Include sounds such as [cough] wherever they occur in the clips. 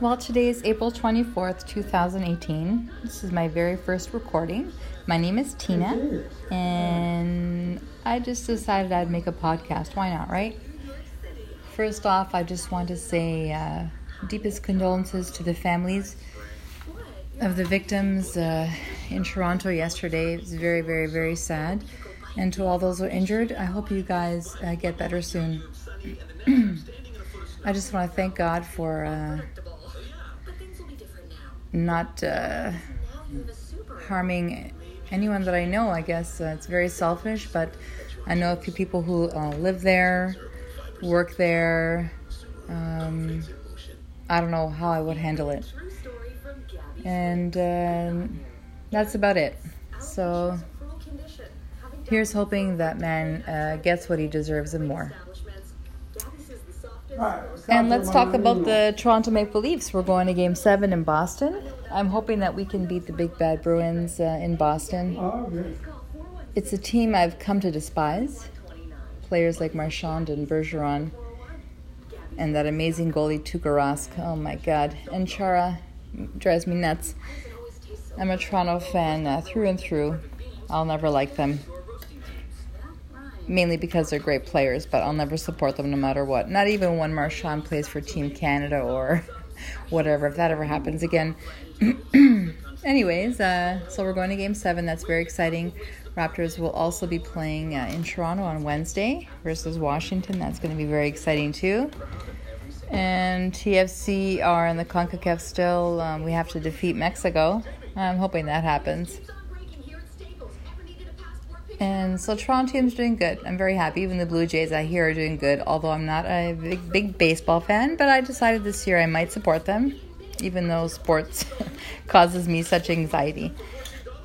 Well, today is April 24th, 2018. This is my very first recording. My name is Tina, and I just decided I'd make a podcast. Why not, right? First off, I just want to say uh, deepest condolences to the families of the victims uh, in Toronto yesterday. It was very, very, very sad. And to all those who are injured, I hope you guys uh, get better soon. [clears throat] I just want to thank God for uh, not uh, harming anyone that I know. I guess uh, it's very selfish, but I know a few people who uh, live there, work there. Um, I don't know how I would handle it. And um, that's about it. So here's hoping that man uh, gets what he deserves and more. And let's talk about the Toronto Maple Leafs. We're going to Game Seven in Boston. I'm hoping that we can beat the Big Bad Bruins uh, in Boston. It's a team I've come to despise. Players like Marchand and Bergeron, and that amazing goalie Tuukka Rask. Oh my God! And Chara drives me nuts. I'm a Toronto fan uh, through and through. I'll never like them mainly because they're great players, but I'll never support them no matter what. Not even when Marchand plays for Team Canada or [laughs] whatever, if that ever happens again. [clears throat] Anyways, uh, so we're going to game seven. That's very exciting. Raptors will also be playing uh, in Toronto on Wednesday versus Washington. That's going to be very exciting too. And TFC are in the CONCACAF still. Um, we have to defeat Mexico. I'm hoping that happens. And so Toronto team's doing good. I'm very happy. Even the Blue Jays I hear are doing good, although I'm not a big, big baseball fan, but I decided this year I might support them, even though sports [laughs] causes me such anxiety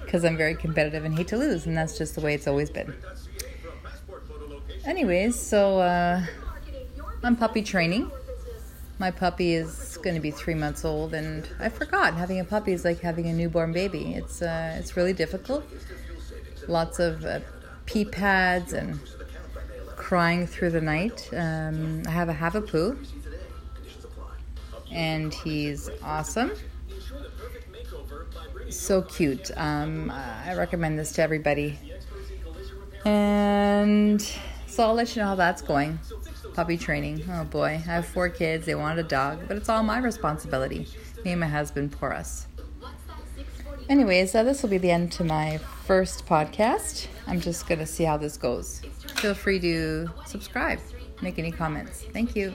because I'm very competitive and hate to lose, and that's just the way it's always been. Anyways, so uh, I'm puppy training. My puppy is going to be three months old, and I forgot having a puppy is like having a newborn baby. It's uh, it's really difficult lots of uh, pee pads and crying through the night. Um, I have a Havapoo, and he's awesome. So cute. Um, I recommend this to everybody. And so I'll let you know how that's going. Puppy training. Oh boy, I have four kids. They wanted a dog, but it's all my responsibility. Me and my husband poor us. Anyways, uh, this will be the end to my first podcast. I'm just going to see how this goes. Feel free to subscribe, make any comments. Thank you.